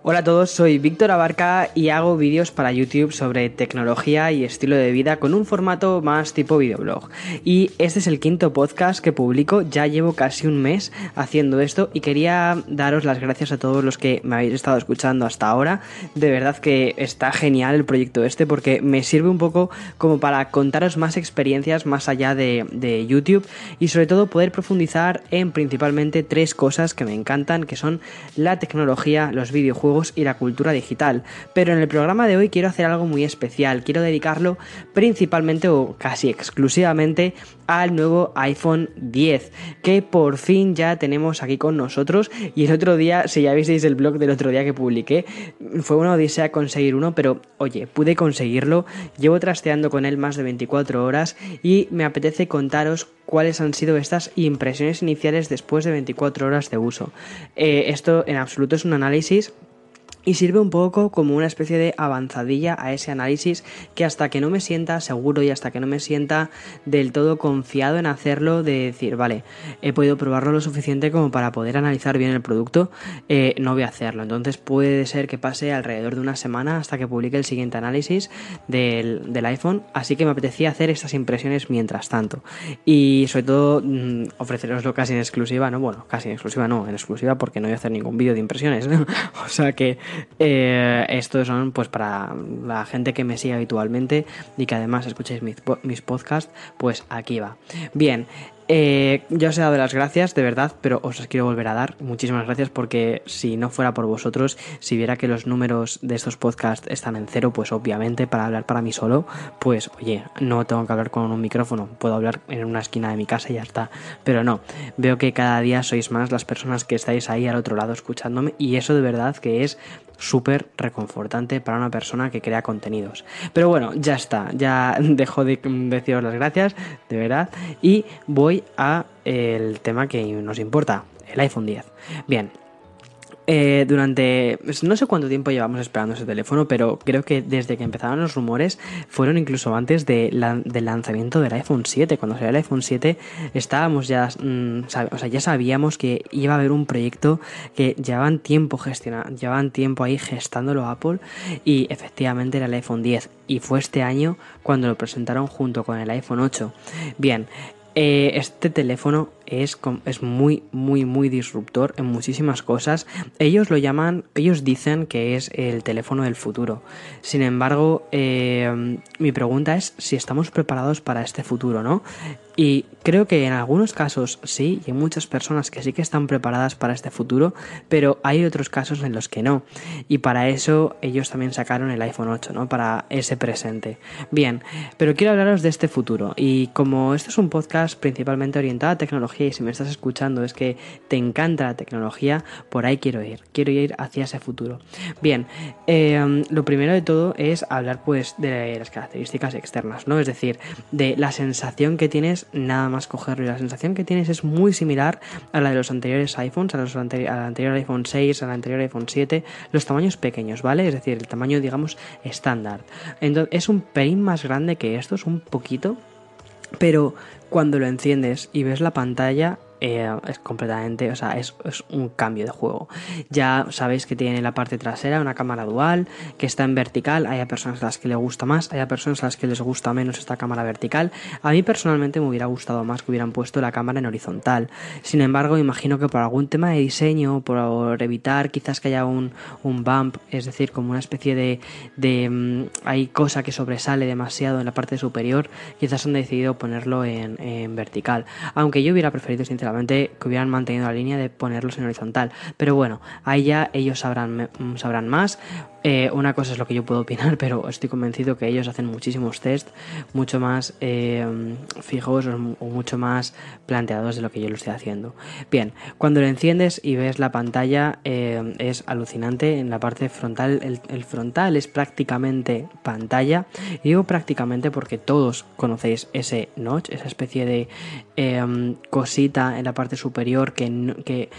Hola a todos, soy Víctor Abarca y hago vídeos para YouTube sobre tecnología y estilo de vida con un formato más tipo videoblog. Y este es el quinto podcast que publico, ya llevo casi un mes haciendo esto y quería daros las gracias a todos los que me habéis estado escuchando hasta ahora. De verdad que está genial el proyecto este porque me sirve un poco como para contaros más experiencias más allá de, de YouTube y sobre todo poder profundizar en principalmente tres cosas que me encantan que son la tecnología, los videojuegos y la cultura digital. Pero en el programa de hoy quiero hacer algo muy especial, quiero dedicarlo principalmente o casi exclusivamente al nuevo iPhone 10, que por fin ya tenemos aquí con nosotros. Y el otro día, si ya visteis el blog del otro día que publiqué, fue una odisea conseguir uno, pero oye, pude conseguirlo. Llevo trasteando con él más de 24 horas y me apetece contaros cuáles han sido estas impresiones iniciales después de 24 horas de uso. Eh, esto en absoluto es un análisis y sirve un poco como una especie de avanzadilla a ese análisis que hasta que no me sienta seguro y hasta que no me sienta del todo confiado en hacerlo, de decir, vale, he podido probarlo lo suficiente como para poder analizar bien el producto, eh, no voy a hacerlo. Entonces puede ser que pase alrededor de una semana hasta que publique el siguiente análisis del, iPhone, así que me apetecía hacer estas impresiones mientras tanto. Y sobre todo mm, ofreceroslo casi en exclusiva, no, bueno, casi en exclusiva no, en exclusiva porque no voy a hacer ningún vídeo de impresiones, o sea que eh, estos son pues para la gente que me sigue habitualmente y que además escuchéis mis, mis podcasts, pues aquí va. Bien, eh, ya os he dado las gracias, de verdad, pero os las quiero volver a dar. Muchísimas gracias porque si no fuera por vosotros, si viera que los números de estos podcasts están en cero, pues obviamente para hablar para mí solo, pues oye, no tengo que hablar con un micrófono, puedo hablar en una esquina de mi casa y ya está. Pero no, veo que cada día sois más las personas que estáis ahí al otro lado escuchándome y eso de verdad que es súper reconfortante para una persona que crea contenidos. Pero bueno, ya está, ya dejo de deciros las gracias, de verdad, y voy a el tema que nos importa, el iPhone 10. Bien, eh, durante pues, no sé cuánto tiempo llevamos esperando ese teléfono, pero creo que desde que empezaron los rumores fueron incluso antes del lanzamiento del iPhone 7. Cuando salió el iPhone 7 estábamos ya, mm, o sea, ya sabíamos que iba a haber un proyecto que llevaban tiempo gestionando, llevaban tiempo ahí gestándolo Apple y efectivamente era el iPhone 10 y fue este año cuando lo presentaron junto con el iPhone 8. Bien, eh, este teléfono es, es, muy, muy, muy disruptor en muchísimas cosas. Ellos lo llaman, ellos dicen que es el teléfono del futuro. Sin embargo, eh, mi pregunta es si estamos preparados para este futuro, ¿no? Y creo que en algunos casos sí, y hay muchas personas que sí que están preparadas para este futuro, pero hay otros casos en los que no. Y para eso ellos también sacaron el iPhone 8, ¿no? Para ese presente. Bien, pero quiero hablaros de este futuro. Y como esto es un podcast principalmente orientado a tecnología, si me estás escuchando es que te encanta la tecnología, por ahí quiero ir. Quiero ir hacia ese futuro. Bien, em, lo primero de todo es hablar pues de las características externas, ¿no? Es decir, de la sensación que tienes nada más cogerlo y la sensación que tienes es muy similar a la de los anteriores iPhones, a los al anterior iPhone 6, al anterior iPhone 7, los tamaños pequeños, ¿vale? Es decir, el tamaño, digamos, estándar. Entonces, es un pelín más grande que estos, un poquito, pero cuando lo enciendes y ves la pantalla, eh, es completamente, o sea, es, un cambio de juego. Ya sabéis que tiene la parte trasera una cámara dual, que está en vertical, hay personas a las que le gusta más, hay personas a las que les gusta menos esta cámara vertical. A mí personalmente me hubiera gustado más que hubieran puesto la cámara en horizontal. Sin embargo, imagino que por algún tema de diseño, por evitar quizás que haya un, un bump, es decir, como una especie de, de mm, hay cosa que sobresale demasiado en la parte superior, quizás han decidido ponerlo en, en vertical. Aunque yo hubiera preferido sinceramente que hubieran mantenido la línea de ponerlos en horizontal. Pero bueno, ahí ya ellos sabrán, sabrán más. Eh, una cosa es lo que yo puedo opinar, pero estoy convencido que ellos hacen muchísimos test mucho más eh, fijos o mucho más planteados de lo que yo lo estoy haciendo. Bien, cuando lo enciendes y ves la pantalla eh, es alucinante. En la parte frontal, el, frontal es prácticamente pantalla. Digo prácticamente porque todos conocéis ese notch, esa especie de cosita en la parte superior que, que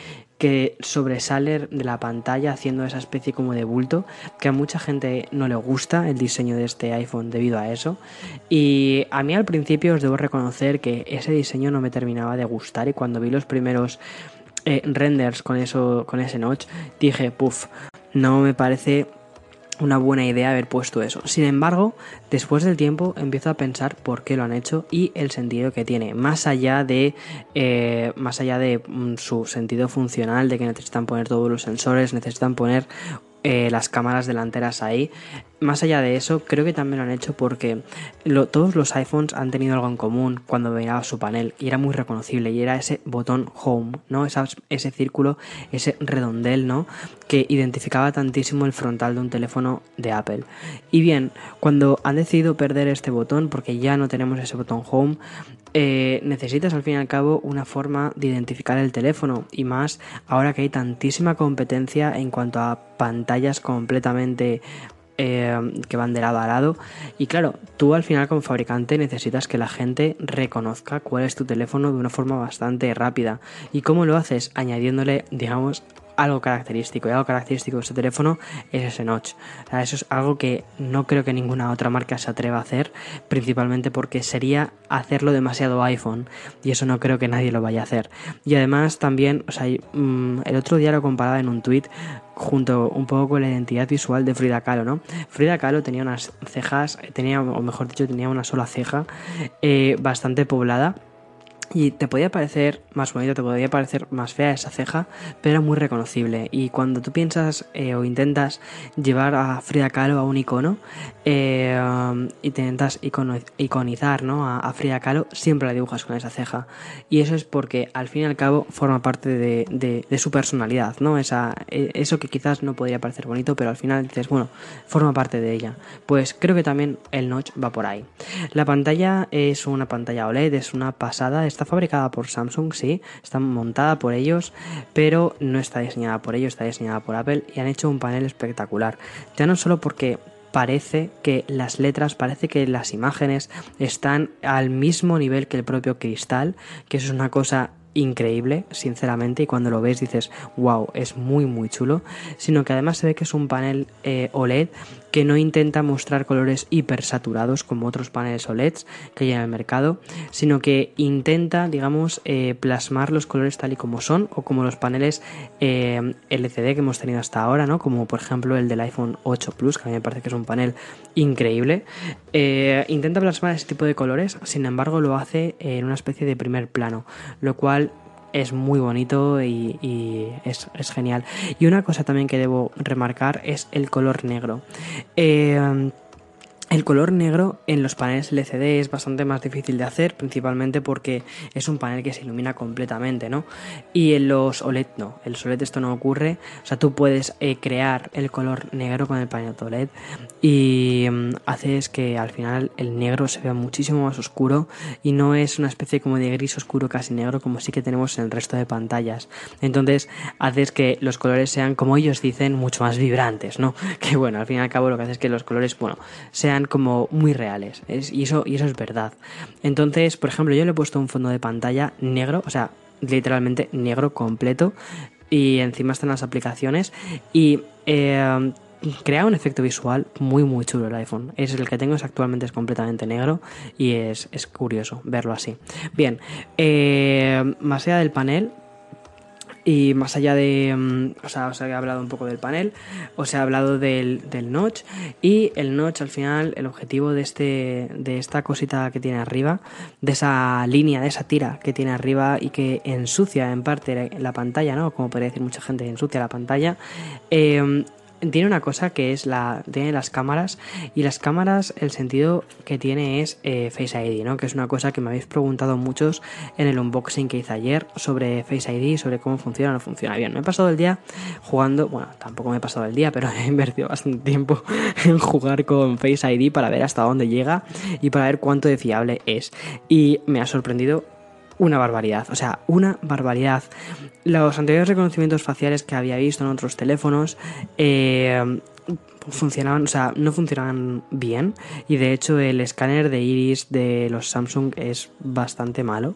que sobresale de la pantalla haciendo esa especie como de bulto que a mucha gente no le gusta el diseño de este iPhone debido a eso. Y a mí al principio os debo reconocer que ese diseño no me terminaba de gustar y cuando vi los primeros eh, renders con eso con ese notch dije puff no me parece una buena idea haber puesto eso. Sin embargo, después del tiempo empiezo a pensar por qué lo han hecho y el sentido que tiene, más allá de eh, más allá de mm, su sentido funcional, de que necesitan poner todos los sensores, necesitan poner eh, las cámaras delanteras ahí. Más allá de eso, creo que también lo han hecho porque todos los iPhones han tenido algo en común cuando veía su panel y era muy reconocible y era ese botón home, ¿no? ese círculo, ese redondel, ¿no? Que identificaba tantísimo el frontal de un teléfono de Apple. Y bien, cuando han decidido perder este botón porque ya no tenemos ese botón home, eh, necesitas al fin y al cabo una forma de identificar el teléfono y más ahora que hay tantísima competencia en cuanto a pantallas completamente eh, que van de lado a lado. Y claro, tú al final como fabricante necesitas que la gente reconozca cuál es tu teléfono de una forma bastante rápida. Y cómo lo haces añadiéndole digamos algo característico. Y algo característico de este teléfono es ese notch. eso es algo que no creo que ninguna otra marca se atreva a hacer, principalmente porque sería hacerlo demasiado iPhone. Y eso no creo que nadie lo vaya a hacer. Y además también, o sea, mm, el otro día lo comparaba en un tweet junto un poco con la identidad visual de Frida Kahlo, ¿no? Frida Kahlo tenía unas cejas, tenía, o mejor dicho, tenía una sola ceja eh, bastante poblada y te podía parecer más bonita, te podía parecer más fea esa ceja, pero era muy reconocible. Y cuando tú piensas eh, o intentas llevar a Frida Kahlo a un icono eh, y te intentas iconizar ¿no? a, Frida Kahlo, siempre la dibujas con esa ceja. Y eso es porque al fin y al cabo forma parte de, su personalidad, ¿no? Esa, e, eso que quizás no podría parecer bonito, pero al final dices, bueno, forma parte de ella. Pues creo que también el notch va por ahí. La pantalla es una pantalla OLED, es una pasada, está fabricada por Samsung, sí, está montada por ellos, pero no está diseñada por ellos, está diseñada por Apple y han hecho un panel espectacular. Ya no solo porque parece que las letras, parece que las imágenes están al mismo nivel que el propio cristal, que eso es una cosa increíble, sinceramente, y cuando lo ves dices, wow, es muy muy chulo, sino que además se ve que es un panel eh, OLED que no intenta mostrar colores hipersaturados como otros paneles OLEDs que hay en el mercado, sino que intenta, digamos, eh, plasmar los colores tal y como son o como los paneles eh, LCD que hemos tenido hasta ahora, ¿no? Como por ejemplo el del iPhone 8 Plus, que a mí me parece que es un panel increíble. Eh, intenta plasmar ese tipo de colores, sin embargo lo hace en una especie de primer plano, lo cual es muy bonito y, es, genial. Y una cosa también que debo remarcar es el color negro. Eh, el color negro en los paneles LCD es bastante más difícil de hacer, principalmente porque es un panel que se ilumina completamente, ¿no? Y en los OLED no, en los OLED esto no ocurre, o sea, tú puedes eh, crear el color negro con el panel OLED y mm, haces que al final el negro se vea muchísimo más oscuro y no es una especie como de gris oscuro casi negro como sí que tenemos en el resto de pantallas. Entonces haces que los colores sean, como ellos dicen, mucho más vibrantes, ¿no? Que bueno, al fin y al cabo lo que hace es que los colores, bueno, sean como muy reales. y, eso, y eso es verdad. Entonces, por ejemplo, yo le he puesto un fondo de pantalla negro, o sea, literalmente negro completo. Y encima están las aplicaciones. Y eh, crea un efecto visual muy muy chulo el iPhone. Es el que tengo es actualmente es completamente negro y es, curioso verlo así. Bien, eh, más allá del panel, y más allá de, mm, o sea, os he hablado un poco del panel, os he hablado del, del, notch y el notch al final, el objetivo de, este, de esta cosita que tiene arriba, de esa línea, de esa tira que tiene arriba y que ensucia en parte la pantalla, ¿no? Como podría decir mucha gente, ensucia la pantalla, eh, tiene una cosa que es la tiene las cámaras y las cámaras el sentido que tiene es eh, Face ID, ¿no? Que es una cosa que me habéis preguntado muchos en el unboxing que hice ayer sobre Face ID, sobre cómo funciona o no funciona bien. Me he pasado el día jugando, bueno, tampoco me he pasado el día, pero he invertido bastante tiempo en jugar con Face ID para ver hasta dónde llega y para ver cuánto de fiable es. Y me ha sorprendido una barbaridad, o sea, una barbaridad. Los anteriores reconocimientos faciales que había visto en otros teléfonos eh, funcionaban, o sea, no funcionaban bien y de hecho el escáner de iris de los Samsung es bastante malo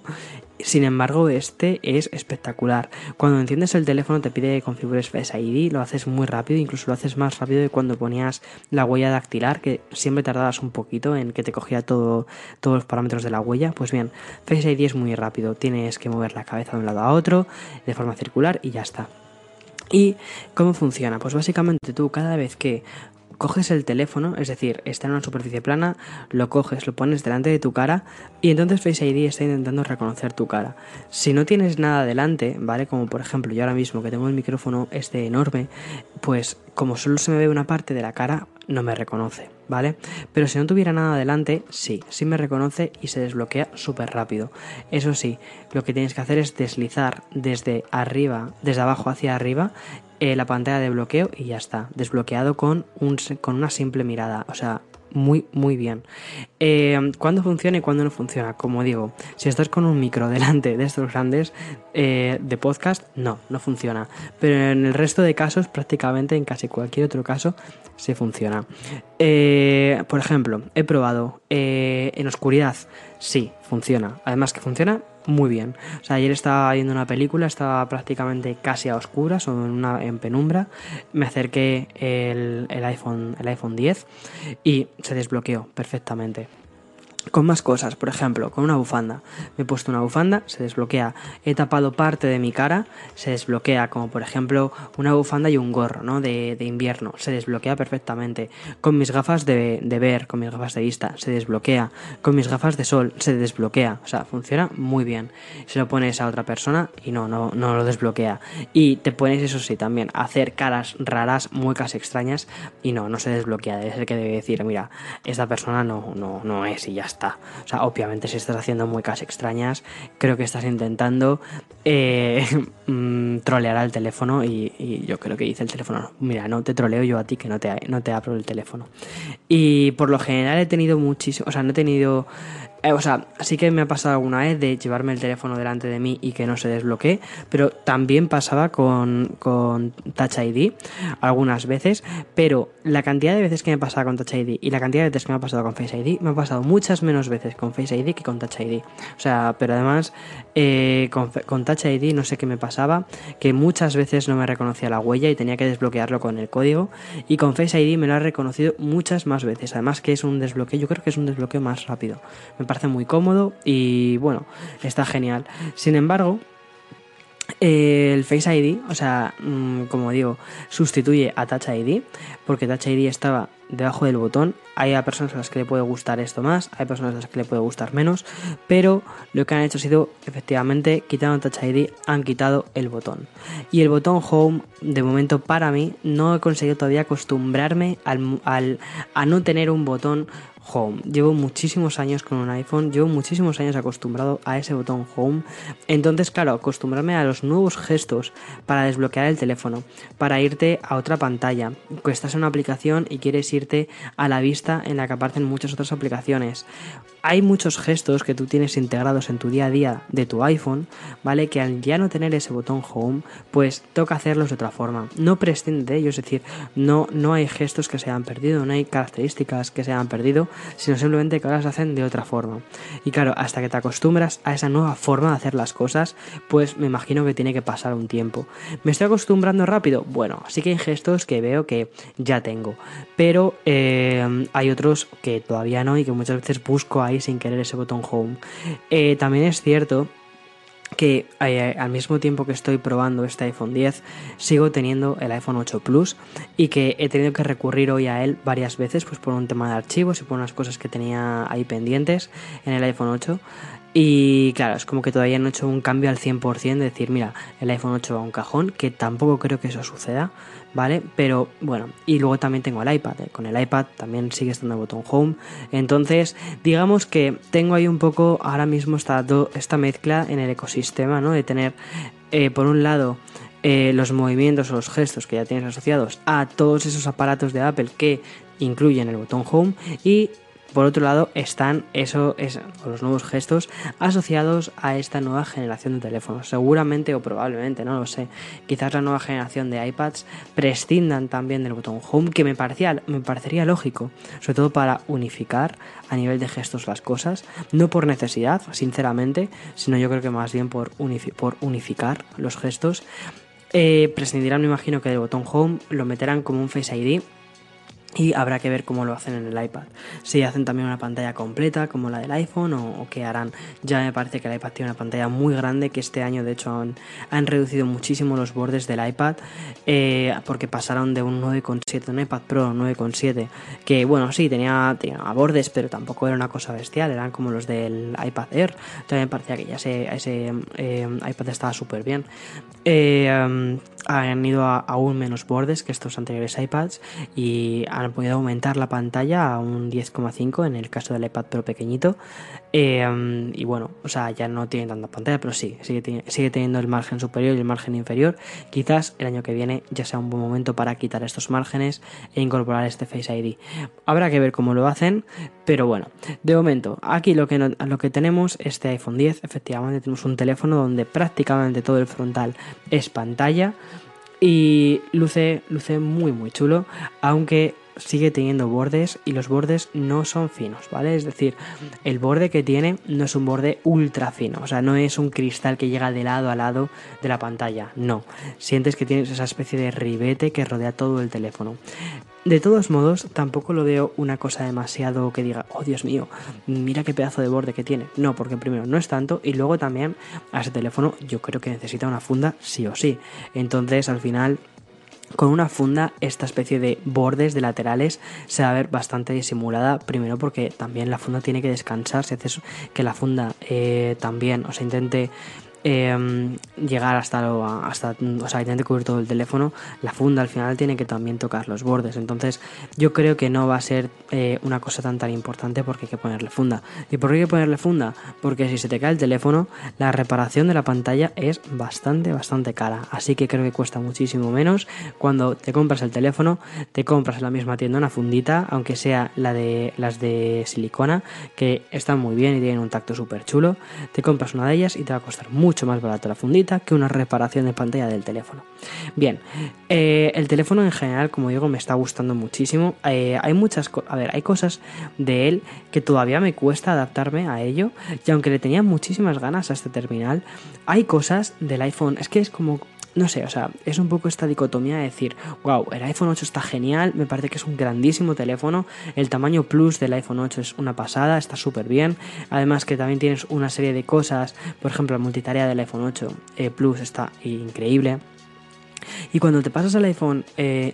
sin embargo, este es espectacular. Cuando enciendes el teléfono te pide que configures Face ID, lo haces muy rápido, incluso lo haces más rápido de cuando ponías la huella dactilar, que siempre tardabas un poquito en que te cogía todo, todos los parámetros de la huella. Pues bien, Face ID es muy rápido, tienes que mover la cabeza de un lado a otro de forma circular y ya está. ¿Y cómo funciona? Pues básicamente tú cada vez que coges el teléfono, es decir, está en una superficie plana, lo coges, lo pones delante de tu cara y entonces Face ID está intentando reconocer tu cara. Si no tienes nada delante, ¿vale? Como por ejemplo yo ahora mismo que tengo el micrófono este enorme, pues como solo se me ve una parte de la cara, no me reconoce, ¿vale? Pero si no tuviera nada delante, sí, sí me reconoce y se desbloquea súper rápido. Eso sí, lo que tienes que hacer es deslizar desde arriba, desde abajo hacia arriba eh, la pantalla de bloqueo y ya está, desbloqueado con, un, con una simple mirada, o sea, muy, muy bien. Eh, ¿Cuándo funciona y cuándo no funciona? Como digo, si estás con un micro delante de estos grandes eh, de podcast, no, no funciona. Pero en el resto de casos, prácticamente en casi cualquier otro caso, se funciona. por ejemplo, he probado en oscuridad, sí, funciona. Además que funciona muy bien. O sea, ayer estaba viendo una película, estaba prácticamente casi a oscuras o en, una, en penumbra. Me acerqué el, el, iPhone, el iPhone 10 y se desbloqueó perfectamente con más cosas, por ejemplo, con una bufanda. Me he puesto una bufanda, se desbloquea. He tapado parte de mi cara, se desbloquea, como por ejemplo una bufanda y un gorro, ¿no? De, de invierno, se desbloquea perfectamente. Con mis gafas de, de, ver, con mis gafas de vista, se desbloquea. Con mis gafas de sol, se desbloquea. O sea, funciona muy bien. Se lo pones a otra persona y no, no, no lo desbloquea. Y te pones, eso sí, también hacer caras raras, muecas extrañas y no, no se desbloquea. Debe ser que debe decir, mira, esta persona no, no, no es y ya está. O sea, obviamente si estás haciendo muecas extrañas, creo que estás intentando eh, mm, trolear al teléfono y, yo creo que dice el teléfono, mira, no te troleo yo a ti que no te, no te abro el teléfono. Y por lo general he tenido muchísimo, o sea, no he tenido eh, o sea, sí que me ha pasado alguna vez de llevarme el teléfono delante de mí y que no se desbloquee, pero también pasaba con, con Touch ID algunas veces, pero la cantidad de veces que me pasaba con Touch ID y la cantidad de veces que me ha pasado con Face ID, me ha pasado muchas menos veces con Face ID que con Touch ID. O sea, pero además eh, con, con Touch ID no sé qué me pasaba, que muchas veces no me reconocía la huella y tenía que desbloquearlo con el código, y con Face ID me lo ha reconocido muchas más veces, además que es un desbloqueo, yo creo que es un desbloqueo más rápido. Parece muy cómodo y bueno, está genial. Sin embargo, el Face ID, o sea, mm, como digo, sustituye a Touch ID, porque Touch ID estaba debajo del botón. Hay a personas a las que le puede gustar esto más, hay personas a las que le puede gustar menos, pero lo que han hecho ha sido, efectivamente, quitando Touch ID, han quitado el botón. Y el botón Home, de momento para mí, no he conseguido todavía acostumbrarme al, al, a no tener un botón Home. Llevo muchísimos años con un iPhone, llevo muchísimos años acostumbrado a ese botón Home. Entonces, claro, acostumbrarme a los nuevos gestos para desbloquear el teléfono, para irte a otra pantalla, que estás en una aplicación y quieres irte a la vista en la que aparecen muchas otras aplicaciones. Hay muchos gestos que tú tienes integrados en tu día a día de tu iPhone, ¿vale? Que al ya no tener ese botón Home, pues toca hacerlos de otra forma. No prescinde de ellos, es decir, no, no hay gestos que se hayan perdido, no hay características que se hayan perdido, sino simplemente que ahora se hacen de otra forma. Y claro, hasta que te acostumbras a esa nueva forma de hacer las cosas, pues me imagino que tiene que pasar un tiempo. ¿Me estoy acostumbrando rápido? Bueno, sí que hay gestos que veo que ya tengo, pero eh, hay otros que todavía no y que muchas veces busco ahí sin querer ese botón home. Eh, también es cierto que eh, al mismo tiempo que estoy probando este iPhone 10 sigo teniendo el iPhone 8 Plus y que he tenido que recurrir hoy a él varias veces pues por un tema de archivos y por unas cosas que tenía ahí pendientes en el iPhone 8 y claro, es como que todavía no he hecho un cambio al 100% de decir, mira, el iPhone 8 va a un cajón, que tampoco creo que eso suceda, ¿vale? Pero bueno, y luego también tengo el iPad, ¿eh? con el iPad también sigue estando el botón Home. Entonces, digamos que tengo ahí un poco ahora mismo esta, esta mezcla en el ecosistema, ¿no? De tener, eh, por un lado, eh, los movimientos o los gestos que ya tienes asociados a todos esos aparatos de Apple que incluyen el botón Home y por otro lado, están eso, es, los nuevos gestos asociados a esta nueva generación de teléfonos. Seguramente o probablemente, no lo sé. Quizás la nueva generación de iPads prescindan también del botón Home, que me, parecía, me parecería lógico, sobre todo para unificar a nivel de gestos las cosas. No por necesidad, sinceramente, sino yo creo que más bien por, por unificar los gestos. Eh, prescindirán, me imagino que del botón Home lo meterán como un Face ID y habrá que ver cómo lo hacen en el iPad. Si hacen también una pantalla completa como la del iPhone o, qué harán. Ya me parece que el iPad tiene una pantalla muy grande que este año de hecho han, reducido muchísimo los bordes del iPad eh, porque pasaron de un 9,7, un iPad Pro 9,7 que bueno sí tenía, tenía bordes pero tampoco era una cosa bestial, eran como los del iPad Air. También me parecía que ya ese, eh, iPad estaba súper bien. Eh, han ido aún menos bordes que estos anteriores iPads y han podido aumentar la pantalla a un 10,5 en el caso del iPad Pro pequeñito. Eh, y bueno, o sea, ya no tiene tanta pantalla, pero sí, sigue, teniendo el margen superior y el margen inferior. Quizás el año que viene ya sea un buen momento para quitar estos márgenes e incorporar este Face ID. Habrá que ver cómo lo hacen, pero bueno, de momento, aquí lo que, lo que tenemos, este iPhone 10, efectivamente tenemos un teléfono donde prácticamente todo el frontal es pantalla y luce, luce muy muy chulo, aunque sigue teniendo bordes y los bordes no son finos, ¿vale? Es decir, el borde que tiene no es un borde ultra fino, o sea, no es un cristal que llega de lado a lado de la pantalla, no. Sientes que tienes esa especie de ribete que rodea todo el teléfono. De todos modos, tampoco lo veo una cosa demasiado que diga, oh Dios mío, mira qué pedazo de borde que tiene. No, porque primero no es tanto y luego también a ese teléfono yo creo que necesita una funda sí o sí. Entonces al final con una funda, esta especie de bordes de laterales se va a ver bastante disimulada. Primero porque también la funda tiene que descansar. Si haces que la funda eh, también os intente Em, llegar hasta, lo, hasta, o sea, que cubrir todo el teléfono, la funda al final tiene que también tocar los bordes. Entonces, yo creo que no va a ser eh, una cosa tan tan importante porque hay que ponerle funda. ¿Y por qué hay que ponerle funda? Porque si se te cae el teléfono, la reparación de la pantalla es bastante, bastante cara. Así que creo que cuesta muchísimo menos. Cuando te compras el teléfono, te compras en la misma tienda una fundita, aunque sea la de las de silicona, que están muy bien y tienen un tacto súper chulo. Te compras una de ellas y te va a costar mucho mucho más barato la fundita que una reparación de pantalla del teléfono. Bien, eh, el teléfono en general, como digo, me está gustando muchísimo. Eh, hay muchas, a ver, hay cosas de él que todavía me cuesta adaptarme a ello. Y aunque le tenía muchísimas ganas a este terminal, hay cosas del iPhone. Es que es como no sé, o sea, es un poco esta dicotomía de decir, wow, el iPhone 8 está genial, me parece que es un grandísimo teléfono, el tamaño Plus del iPhone 8 es una pasada, está súper bien, además que también tienes una serie de cosas, por ejemplo, la multitarea del iPhone 8 eh, Plus está increíble. Y cuando te pasas al iPhone 10, eh,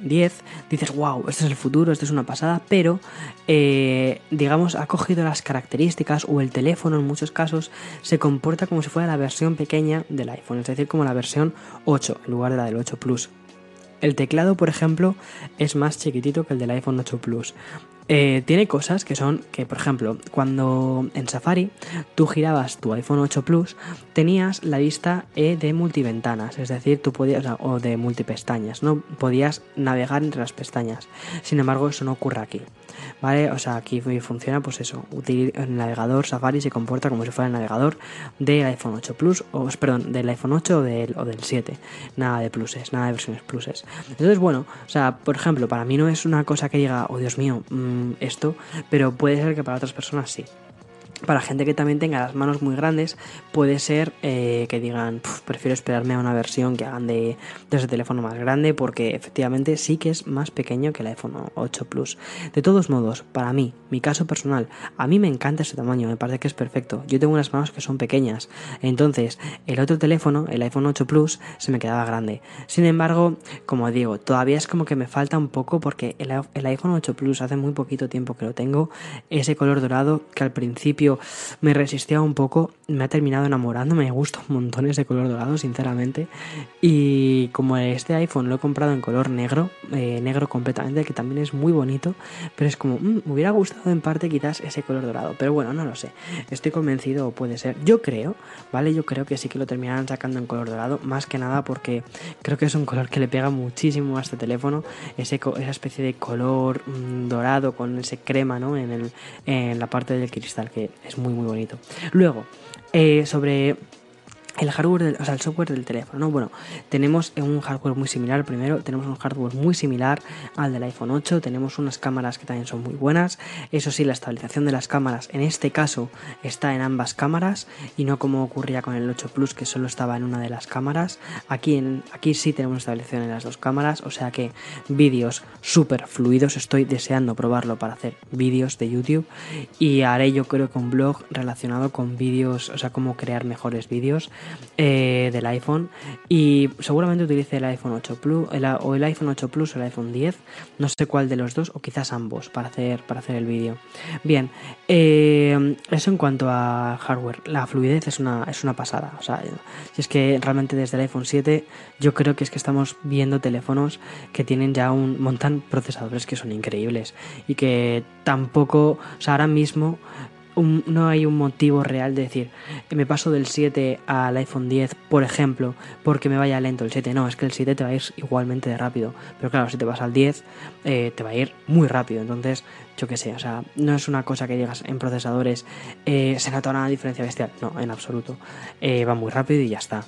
dices, wow, este es el futuro, esto es una pasada, pero eh, digamos, ha cogido las características o el teléfono en muchos casos se comporta como si fuera la versión pequeña del iPhone, es decir, como la versión 8 en lugar de la del 8 Plus. El teclado, por ejemplo, es más chiquitito que el del iPhone 8 Plus. Eh, tiene cosas que son que, por ejemplo, cuando en Safari tú girabas tu iPhone 8 Plus, tenías la vista E de multiventanas, es decir, tú podías, o de multipestañas, no podías navegar entre las pestañas. Sin embargo, eso no ocurre aquí. ¿Vale? O sea, aquí funciona, pues eso, el navegador Safari se comporta como si fuera el navegador del iPhone 8 Plus, o perdón, del iPhone 8 o del, o del 7. Nada de pluses, nada de versiones pluses. Entonces, bueno, o sea, por ejemplo, para mí no es una cosa que diga, oh Dios mío, mm, esto, pero puede ser que para otras personas sí para gente que también tenga las manos muy grandes, puede ser eh, que digan, prefiero esperarme a una versión que hagan de, ese teléfono más grande, porque efectivamente sí que es más pequeño que el iPhone 8 Plus. De todos modos, para mí, mi caso personal, a mí me encanta ese tamaño, me parece que es perfecto. Yo tengo unas manos que son pequeñas, entonces el otro teléfono, el iPhone 8 Plus, se me quedaba grande. Sin embargo, como digo, todavía es como que me falta un poco porque el, el iPhone 8 Plus hace muy poquito tiempo que lo tengo, ese color dorado que al principio me resistía un poco, me ha terminado enamorando, me gusta un montón ese color dorado, sinceramente. Y como este iPhone lo he comprado en color negro, eh, negro completamente, que también es muy bonito, pero es como, mm, me hubiera gustado en parte quizás ese color dorado, pero bueno, no lo sé, estoy convencido, o puede ser, yo creo, ¿vale? Yo creo que sí que lo terminarán sacando en color dorado, más que nada porque creo que es un color que le pega muchísimo a este teléfono, ese, esa especie de color mm, dorado con ese crema, ¿no? En, el, en la parte del cristal, que es muy muy bonito. Luego, eh, sobre el hardware, o sea, el software del teléfono, ¿no? Bueno, tenemos un hardware muy similar, primero tenemos un hardware muy similar al del iPhone 8, tenemos unas cámaras que también son muy buenas, eso sí, la estabilización de las cámaras en este caso está en ambas cámaras y no como ocurría con el 8 Plus que solo estaba en una de las cámaras, aquí, en, aquí sí tenemos estabilización en las dos cámaras, o sea que vídeos súper fluidos, estoy deseando probarlo para hacer vídeos de YouTube y haré yo creo que un blog relacionado con vídeos, o sea, cómo crear mejores vídeos eh, del iPhone y seguramente utilice el iPhone 8 Plus o el iPhone 8 Plus o el iPhone 10, no sé cuál de los dos o quizás ambos para hacer, para hacer el vídeo. Bien, eh, eso en cuanto a hardware, la fluidez es una, es una pasada, o sea, si es que realmente desde el iPhone 7 yo creo que es que estamos viendo teléfonos que tienen ya un montan procesadores que son increíbles y que tampoco, o sea, ahora mismo no hay un motivo real de decir, me paso del 7 al iPhone 10, por ejemplo, porque me vaya lento el 7. No, es que el 7 te va a ir igualmente de rápido. Pero claro, si te vas al 10, eh, te va a ir muy rápido. Entonces, yo qué sé, o sea, no es una cosa que llegas en procesadores, eh, se nota una diferencia bestial. No, en absoluto. Eh, va muy rápido y ya está.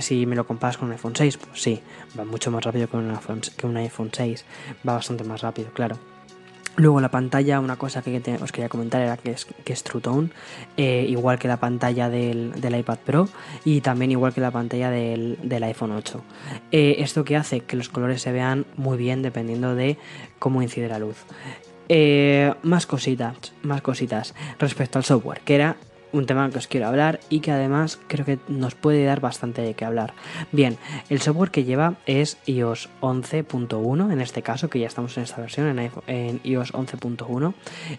si me lo comparas con un iPhone 6, pues sí, va mucho más rápido que un iPhone, que un iPhone 6. Va bastante más rápido, claro. Luego la pantalla, una cosa que os quería comentar era que es, que es True Tone, eh, igual que la pantalla del, iPad Pro y también igual que la pantalla del, iPhone 8. Eh, esto que hace que los colores se vean muy bien dependiendo de cómo incide la luz. Eh, más cositas, más cositas respecto al software, que era un tema que os quiero hablar y que además creo que nos puede dar bastante de qué hablar. Bien, el software que lleva es iOS 11.1, en este caso, que ya estamos en esta versión, en, iOS 11.1.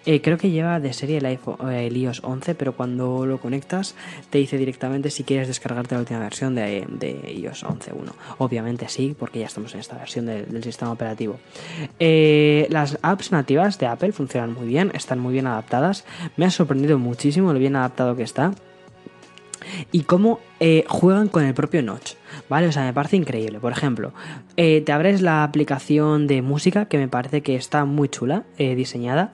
Eh, creo que lleva de serie el, iPhone, el iOS 11, pero cuando lo conectas te dice directamente si quieres descargarte la última versión de, iOS 11.1. Obviamente sí, porque ya estamos en esta versión del sistema operativo. Eh, las apps nativas de Apple funcionan muy bien, están muy bien adaptadas. Me ha sorprendido muchísimo lo bien adaptado que está. Y cómo eh, juegan con el propio Notch. ¿Vale? O sea, me parece increíble. Por ejemplo, eh, te abres la aplicación de música que me parece que está muy chula, eh, diseñada.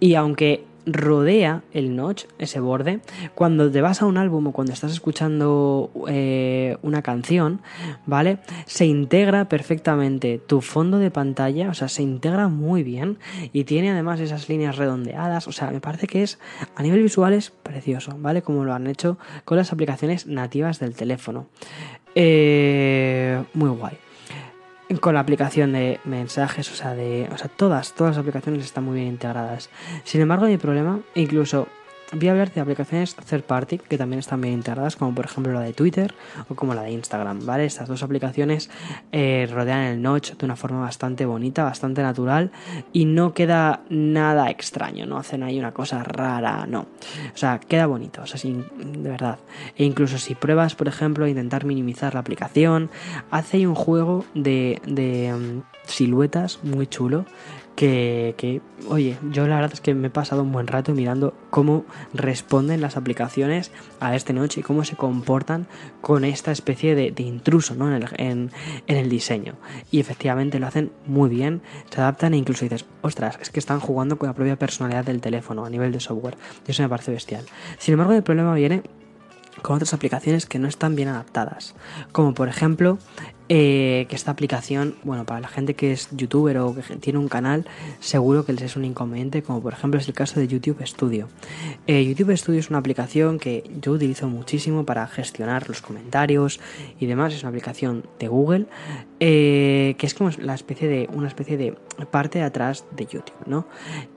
Y aunque rodea el notch, ese borde, cuando te vas a un álbum o cuando estás escuchando eh, una canción, ¿vale? Se integra perfectamente tu fondo de pantalla, o sea, se integra muy bien y tiene además esas líneas redondeadas, o sea, me parece que es a nivel visual es precioso, ¿vale? Como lo han hecho con las aplicaciones nativas del teléfono. Eh, muy guay con la aplicación de mensajes, o sea, de, o sea, todas, todas las aplicaciones están muy bien integradas. Sin embargo, mi problema, incluso voy a hablar de aplicaciones third party que también están bien integradas, como por ejemplo la de Twitter o como la de Instagram, ¿vale? Estas dos aplicaciones eh, rodean el notch de una forma bastante bonita, bastante natural y no queda nada extraño, no hacen ahí una cosa rara, no. O sea, queda bonito, o sea, de verdad. E incluso si pruebas, por ejemplo, intentar minimizar la aplicación, hace ahí un juego de, de mm, siluetas muy chulo que, oye, yo la verdad es que me he pasado un buen rato mirando cómo responden las aplicaciones a este noche y cómo se comportan con esta especie de, intruso ¿no? en, el, en, el diseño. Y efectivamente lo hacen muy bien, se adaptan e incluso dices, ostras, es que están jugando con la propia personalidad del teléfono a nivel de software. Y eso me parece bestial. Sin embargo, el problema viene con otras aplicaciones que no están bien adaptadas. Como por ejemplo eh, que esta aplicación, bueno, para la gente que es youtuber o que tiene un canal, seguro que les es un inconveniente, como por ejemplo es el caso de YouTube Studio. Eh, YouTube Studio es una aplicación que yo utilizo muchísimo para gestionar los comentarios y demás. Es una aplicación de Google eh, que es como la especie de una especie de parte de atrás de YouTube, ¿no?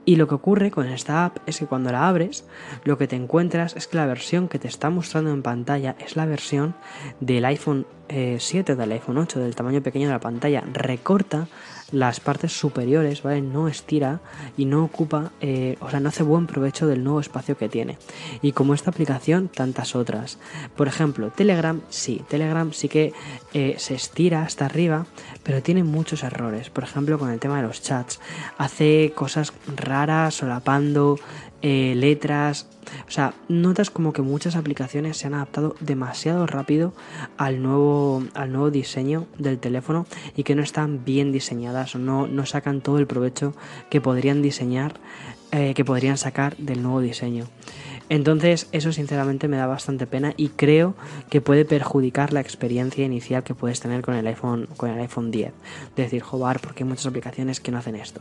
Y lo que ocurre con esta app es que cuando la abres, lo que te encuentras es que la versión que te está mostrando en pantalla es la versión del iPhone 7 eh, del iPhone 8 del tamaño pequeño de la pantalla recorta las partes superiores, ¿vale? No estira y no ocupa, eh, o sea, no hace buen provecho del nuevo espacio que tiene. Y como esta aplicación, tantas otras. Por ejemplo, Telegram, sí, Telegram sí que eh, se estira hasta arriba, pero tiene muchos errores. Por ejemplo, con el tema de los chats. Hace cosas raras, solapando eh, letras. O sea, notas como que muchas aplicaciones se han adaptado demasiado rápido al nuevo, al nuevo diseño del teléfono y que no están bien diseñadas o no, no sacan todo el provecho que podrían diseñar, eh, que podrían sacar del nuevo diseño. Entonces eso sinceramente me da bastante pena y creo que puede perjudicar la experiencia inicial que puedes tener con el iPhone, con el iPhone 10. De decir, joder, porque hay muchas aplicaciones que no hacen esto.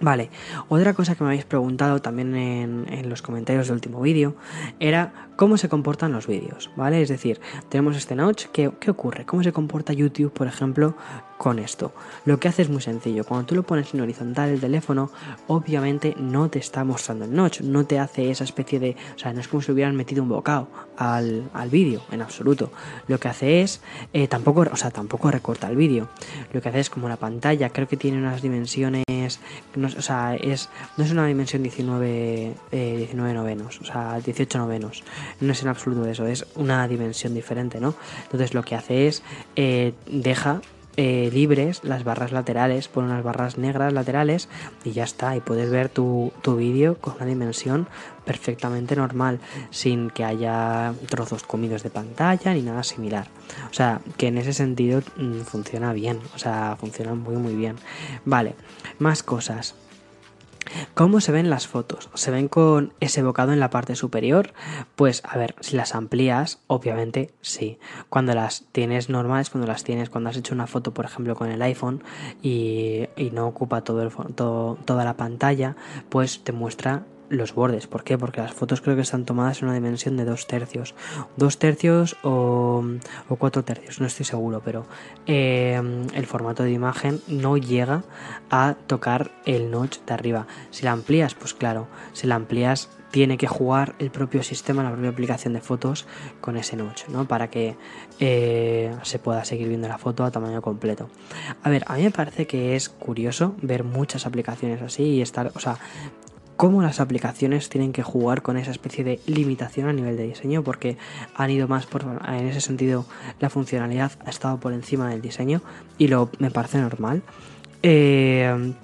Vale, otra cosa que me habéis preguntado también en, los comentarios del último vídeo era cómo se comportan los vídeos, ¿vale? Es decir, tenemos este notch, ¿qué, ¿qué ocurre? ¿Cómo se comporta YouTube, por ejemplo, con esto? Lo que hace es muy sencillo, cuando tú lo pones en horizontal el teléfono, obviamente no te está mostrando el notch, no te hace esa especie de... O sea, no es como si hubieran metido un bocado al, al vídeo, en absoluto. Lo que hace es... Eh, tampoco, o sea, tampoco recorta el vídeo. Lo que hace es como la pantalla, creo que tiene unas dimensiones... No, o sea, es, no es una dimensión 19, 19 eh, novenos, o sea, 18 novenos. No es en absoluto eso, es una dimensión diferente, ¿no? Entonces lo que hace es eh, deja eh, libres las barras laterales, pone unas barras negras laterales y ya está. Y puedes ver tu, tu vídeo con una dimensión perfectamente normal, sin que haya trozos comidos de pantalla ni nada similar. O sea, que en ese sentido mm, funciona bien, o sea, funciona muy muy bien. Vale, más cosas. ¿Cómo se ven las fotos? ¿Se ven con ese bocado en la parte superior? Pues a ver, si las amplías, obviamente sí. Cuando las tienes normales, cuando las tienes, cuando has hecho una foto, por ejemplo, con el iPhone y, no ocupa todo el, toda la pantalla, pues te muestra los bordes. ¿Por qué? Porque las fotos creo que están tomadas en una dimensión de dos tercios. Dos tercios o, cuatro tercios, no estoy seguro, pero eh, el formato de imagen no llega a tocar el notch de arriba. Si la amplías, pues claro, si la amplías tiene que jugar el propio sistema, la propia aplicación de fotos con ese notch, ¿no? Para que eh, se pueda seguir viendo la foto a tamaño completo. A ver, a mí me parece que es curioso ver muchas aplicaciones así y estar, o sea, cómo las aplicaciones tienen que jugar con esa especie de limitación a nivel de diseño, porque han ido más por, en ese sentido, la funcionalidad ha estado por encima del diseño y lo me parece normal. Eh,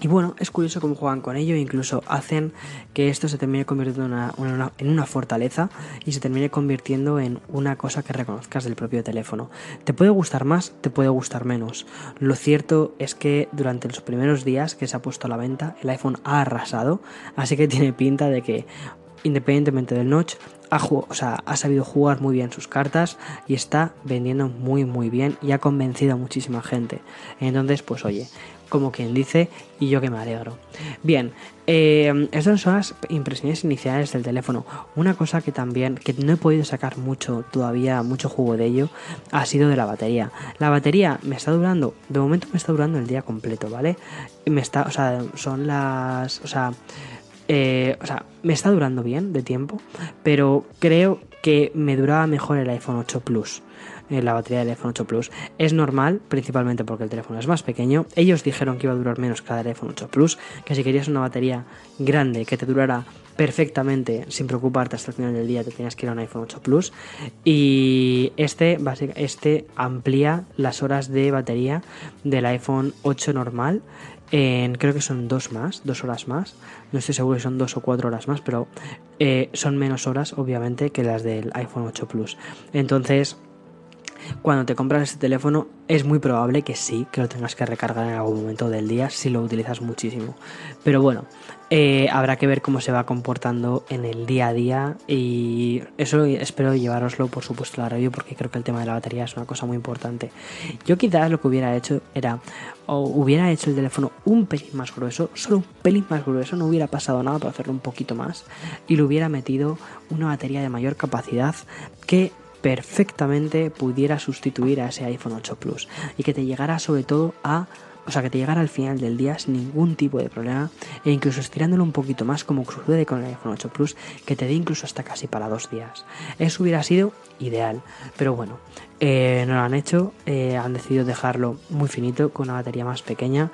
y bueno, es curioso cómo juegan con ello, incluso hacen que esto se termine convirtiendo en una, fortaleza y se termine convirtiendo en una cosa que reconozcas del propio teléfono. Te puede gustar más, te puede gustar menos. Lo cierto es que durante los primeros días que se ha puesto a la venta, el iPhone ha arrasado, así que tiene pinta de que independientemente del notch, ha, o sea, ha sabido jugar muy bien sus cartas y está vendiendo muy muy bien y ha convencido a muchísima gente. Entonces, pues oye, como quien dice, y yo que me alegro. Bien, eh, estas son las impresiones iniciales del teléfono. Una cosa que también, que no he podido sacar mucho todavía, mucho jugo de ello, ha sido de la batería. La batería me está durando, de momento me está durando el día completo, ¿vale? Me está, o sea, son las, o sea, eh, o sea, me está durando bien de tiempo, pero creo que me duraba mejor el iPhone 8 Plus la batería del iPhone 8 Plus. Es normal, principalmente porque el teléfono es más pequeño. Ellos dijeron que iba a durar menos cada iPhone 8 Plus, que si querías una batería grande que te durara perfectamente sin preocuparte hasta el final del día te tienes que ir a un iPhone 8 Plus y este, este amplía las horas de batería del iPhone 8 normal en, creo que son dos más, dos horas más no estoy seguro si son dos o cuatro horas más pero eh, son menos horas obviamente que las del iPhone 8 Plus entonces cuando te compras este teléfono es muy probable que sí, que lo tengas que recargar en algún momento del día si lo utilizas muchísimo. Pero bueno, eh, habrá que ver cómo se va comportando en el día a día y eso espero llevaroslo por supuesto a la review porque creo que el tema de la batería es una cosa muy importante. Yo quizás lo que hubiera hecho era, o hubiera hecho el teléfono un pelín más grueso, solo un pelín más grueso, no hubiera pasado nada para hacerlo un poquito más y le hubiera metido una batería de mayor capacidad que perfectamente pudiera sustituir a ese iPhone 8 Plus y que te llegara sobre todo a o sea, que te llegara al final del día sin ningún tipo de problema e incluso estirándolo un poquito más como sucede con el iPhone 8 Plus que te dé incluso hasta casi para dos días. Eso hubiera sido ideal, pero bueno, eh, no lo han hecho, eh, han decidido dejarlo muy finito con una batería más pequeña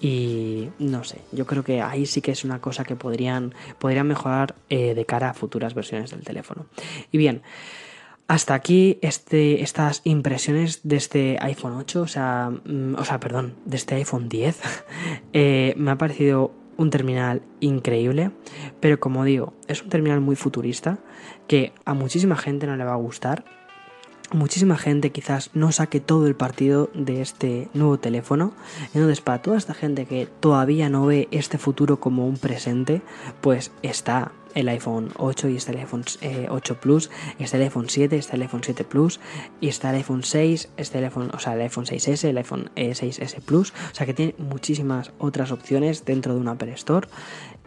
y no sé, yo creo que ahí sí que es una cosa que podrían, podrían mejorar eh, de cara a futuras versiones del teléfono. Y bien, hasta aquí este, estas impresiones de este iPhone 8, o sea, mm, o sea, perdón, de este iPhone 10. Eh, me ha parecido un terminal increíble, pero como digo, es un terminal muy futurista que a muchísima gente no le va a gustar. Muchísima gente quizás no saque todo el partido de este nuevo teléfono. Entonces, para toda esta gente que todavía no ve este futuro como un presente, pues está el iPhone 8 y está el iPhone 8 Plus, está el iPhone 7, está el iPhone 7 Plus y está el iPhone 6, este iPhone, o sea, el iPhone 6S, el iPhone 6S Plus, o sea que tiene muchísimas otras opciones dentro de un Apple Store.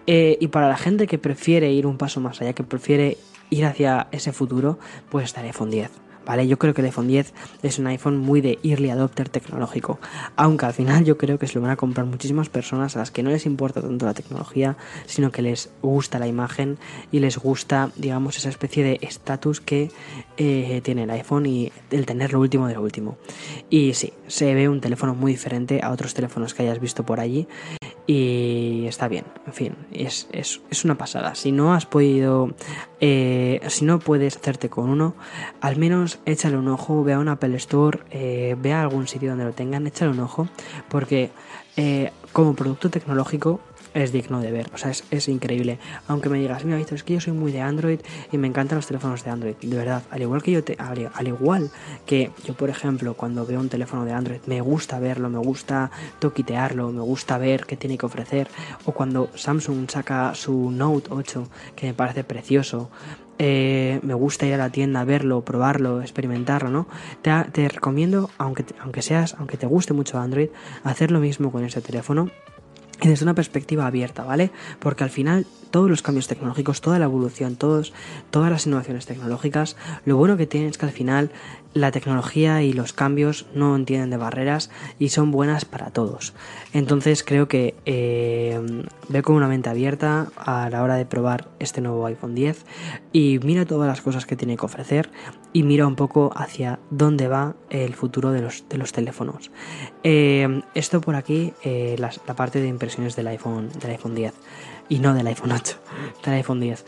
y para la gente que prefiere ir un paso más allá, que prefiere ir hacia ese futuro, pues está el iPhone 10. ¿Vale? Yo creo que el iPhone 10 es un iPhone muy de early adopter tecnológico, aunque al final yo creo que se lo van a comprar muchísimas personas a las que no les importa tanto la tecnología, sino que les gusta la imagen y les gusta, digamos, esa especie de estatus que eh, tiene el iPhone y el tener lo último de lo último. Y sí, se ve un teléfono muy diferente a otros teléfonos que hayas visto por allí y está bien, en fin, es, es, es una pasada. Si no has podido, eh, si no puedes hacerte con uno, al menos échale un ojo, ve a un Apple Store, eh, ve a algún sitio donde lo tengan, échale un ojo, porque eh, como producto tecnológico es digno de ver, o sea, es, increíble. Aunque me digas, mira, es que yo soy muy de Android y me encantan los teléfonos de Android, de verdad, al igual que yo, te, al, igual que yo, por ejemplo, cuando veo un teléfono de Android, me gusta verlo, me gusta toquitearlo, me gusta ver qué tiene que ofrecer, o cuando Samsung saca su Note 8, que me parece precioso, eh, me gusta ir a la tienda, verlo, probarlo, experimentarlo, ¿no? Te, te, recomiendo, aunque, aunque seas, aunque te guste mucho Android, hacer lo mismo con ese teléfono y desde una perspectiva abierta, ¿vale? Porque al final todos los cambios tecnológicos, toda la evolución, todos, todas las innovaciones tecnológicas, lo bueno que tienen es que al final la tecnología y los cambios no entienden de barreras y son buenas para todos. Entonces creo que eh, ve con una mente abierta a la hora de probar este nuevo iPhone 10 y mira todas las cosas que tiene que ofrecer y mira un poco hacia dónde va el futuro de los, de los teléfonos. Eh, esto por aquí, eh, la, parte de impresiones del iPhone, del iPhone 10 y no del iPhone 8, del iPhone 10.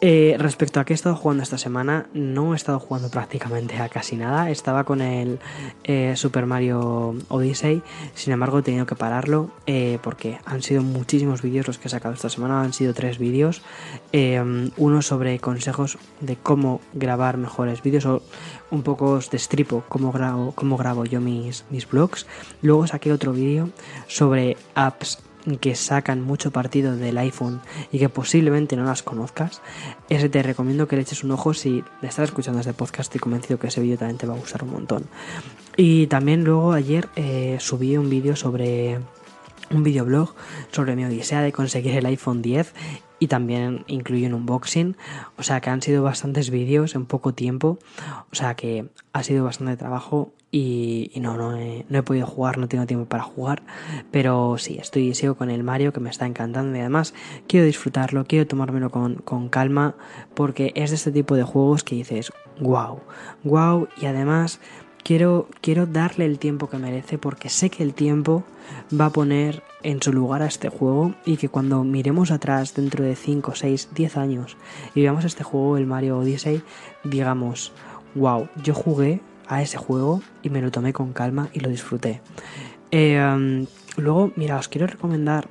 Eh, respecto a qué he estado jugando esta semana, no he estado jugando prácticamente a casi nada. Estaba con el eh, Super Mario Odyssey, sin embargo he tenido que pararlo eh, porque han sido muchísimos vídeos los que he sacado esta semana. Han sido tres vídeos. uno sobre consejos de cómo grabar mejores vídeos o un poco de destripo cómo grabo, cómo grabo yo mis, mis vlogs. Luego saqué otro vídeo sobre apps que sacan mucho partido del iPhone y que posiblemente no las conozcas, ese te recomiendo que le eches un ojo si estás escuchando este podcast y convencido que ese vídeo también te va a gustar un montón. Y también luego ayer eh, subí un vídeo sobre un videoblog sobre mi odisea de conseguir el iPhone 10 y también incluye un unboxing. O sea que han sido bastantes vídeos en poco tiempo. O sea que ha sido bastante trabajo y, no, no he, no he, podido jugar, no tengo tiempo para jugar. Pero sí, estoy, sigo con el Mario que me está encantando y además quiero disfrutarlo, quiero tomármelo con, con calma porque es de este tipo de juegos que dices, wow, wow y además quiero, quiero darle el tiempo que merece porque sé que el tiempo va a poner en su lugar a este juego y que cuando miremos atrás dentro de 5, 6, 10 años y veamos este juego, el Mario Odyssey, digamos, wow, yo jugué a ese juego y me lo tomé con calma y lo disfruté. Eh, luego, mira, os quiero recomendar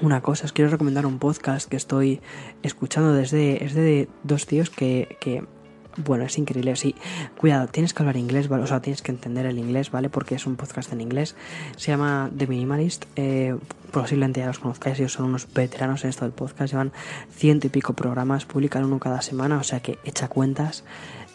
una cosa, os quiero recomendar un podcast que estoy escuchando desde, es de dos tíos que, que bueno, es increíble. Sí, cuidado, tienes que hablar inglés, ¿vale? O sea, tienes que entender el inglés, ¿vale? Porque es un podcast en inglés. Se llama The Minimalist. Eh, posiblemente ya los conozcáis, ellos son unos veteranos en esto del podcast. Llevan ciento y pico programas, publican uno cada semana, o sea que echa cuentas.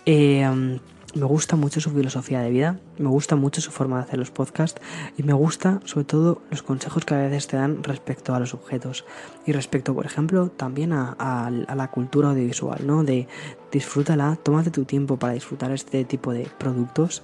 Eh, me gusta mucho su filosofía de vida, me gusta mucho su forma de hacer los podcasts y me gusta sobre todo los consejos que a veces te dan respecto a los objetos y respecto, por ejemplo, también a, la cultura audiovisual, ¿no? De disfrútala, tómate tu tiempo para disfrutar este tipo de productos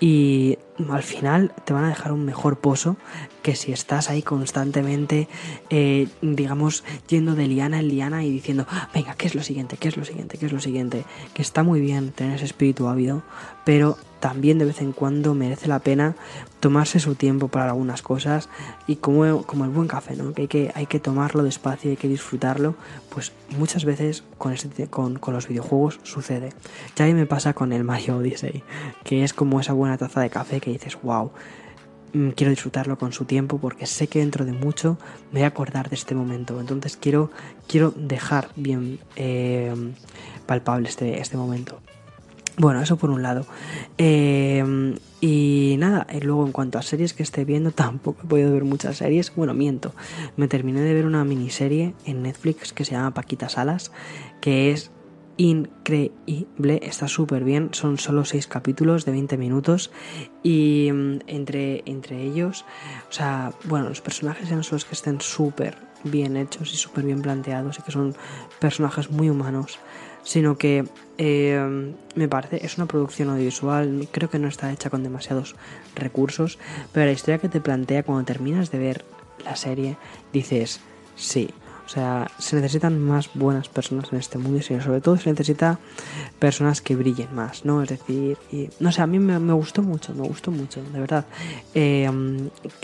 y al final te van a dejar un mejor pozo que si estás ahí constantemente, eh, digamos, yendo de liana en liana y diciendo, venga, ¿qué es lo siguiente? ¿Qué es lo siguiente? ¿Qué es lo siguiente? Que está muy bien tener ese espíritu ávido, pero también de vez en cuando merece la pena tomarse su tiempo para algunas cosas y como, como el buen café, ¿no? que, hay que hay que tomarlo despacio, hay que disfrutarlo, pues muchas veces con, este, con, con los videojuegos sucede. Ya ahí me pasa con el Mario Odyssey, que es como esa buena taza de café que dices, wow, mm, quiero disfrutarlo con su tiempo porque sé que dentro de mucho me voy a acordar de este momento. Entonces quiero, quiero dejar bien eh, palpable este, este momento. Bueno, eso por un lado. Eh, y nada, y luego en cuanto a series que esté viendo, tampoco he podido ver muchas series. Bueno, miento. Me terminé de ver una miniserie en Netflix que se llama Paquita Salas, que es increíble, está súper bien, son solo 6 capítulos de 20 minutos y mm, entre, entre ellos, o sea, bueno, los personajes son los que estén súper bien hechos y súper bien planteados y que son personajes muy humanos sino que eh, me parece, es una producción audiovisual, creo que no está hecha con demasiados recursos, pero la historia que te plantea cuando terminas de ver la serie, dices, sí, o sea, se necesitan más buenas personas en este mundo y sobre todo se necesita personas que brillen más, ¿no? Es decir, y, no sé, a mí me, gustó mucho, me gustó mucho, de verdad. Eh,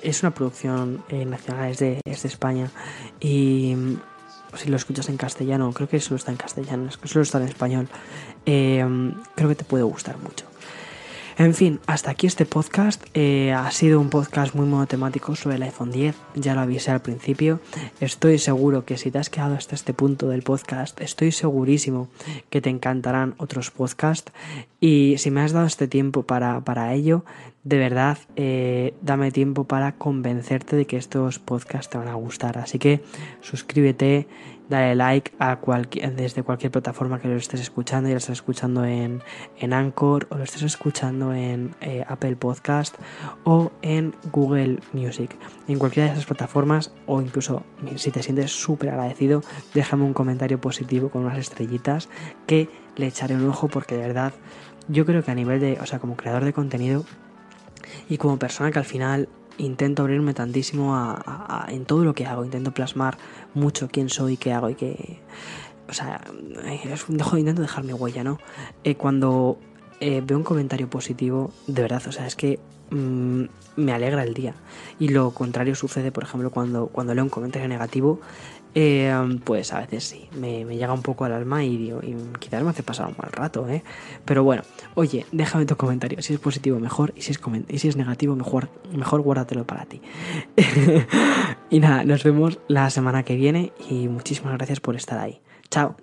es una producción eh, nacional, es de, es de España y si lo escuchas en castellano, creo que solo está en castellano, solo está en español, eh, creo que te puede gustar mucho. En fin, hasta aquí este podcast. Eh, ha sido un podcast muy monotemático sobre el iPhone 10. Ya lo avisé al principio. Estoy seguro que si te has quedado hasta este punto del podcast, estoy segurísimo que te encantarán otros podcasts. Y si me has dado este tiempo para, para ello, de verdad, eh, dame tiempo para convencerte de que estos podcasts te van a gustar. Así que suscríbete dale like a desde cualquier plataforma que lo estés escuchando, ya lo estés escuchando en, en Anchor o lo estés escuchando en eh, Apple Podcast o en Google Music. En cualquiera de esas plataformas o incluso si te sientes súper agradecido, déjame un comentario positivo con unas estrellitas que le echaré un ojo porque de verdad yo creo que a nivel de, o sea, como creador de contenido y como persona que al final intento abrirme tantísimo a, en todo lo que hago, intento plasmar mucho quién soy, qué hago y qué... O sea, dejo, intento dejar mi huella, ¿no? Eh, cuando eh, veo un comentario positivo, de verdad, o sea, es que mm, me alegra el día. Y lo contrario sucede, por ejemplo, cuando, cuando leo un comentario negativo, eh, pues a veces sí, me, llega un poco al alma y, quizás me hace pasar un mal rato, ¿eh? Pero bueno, oye, déjame tu comentario. Si es positivo, mejor. Y si es, y si es negativo, mejor, mejor guárdatelo para ti. y nada, nos vemos la semana que viene y muchísimas gracias por estar ahí. Chao.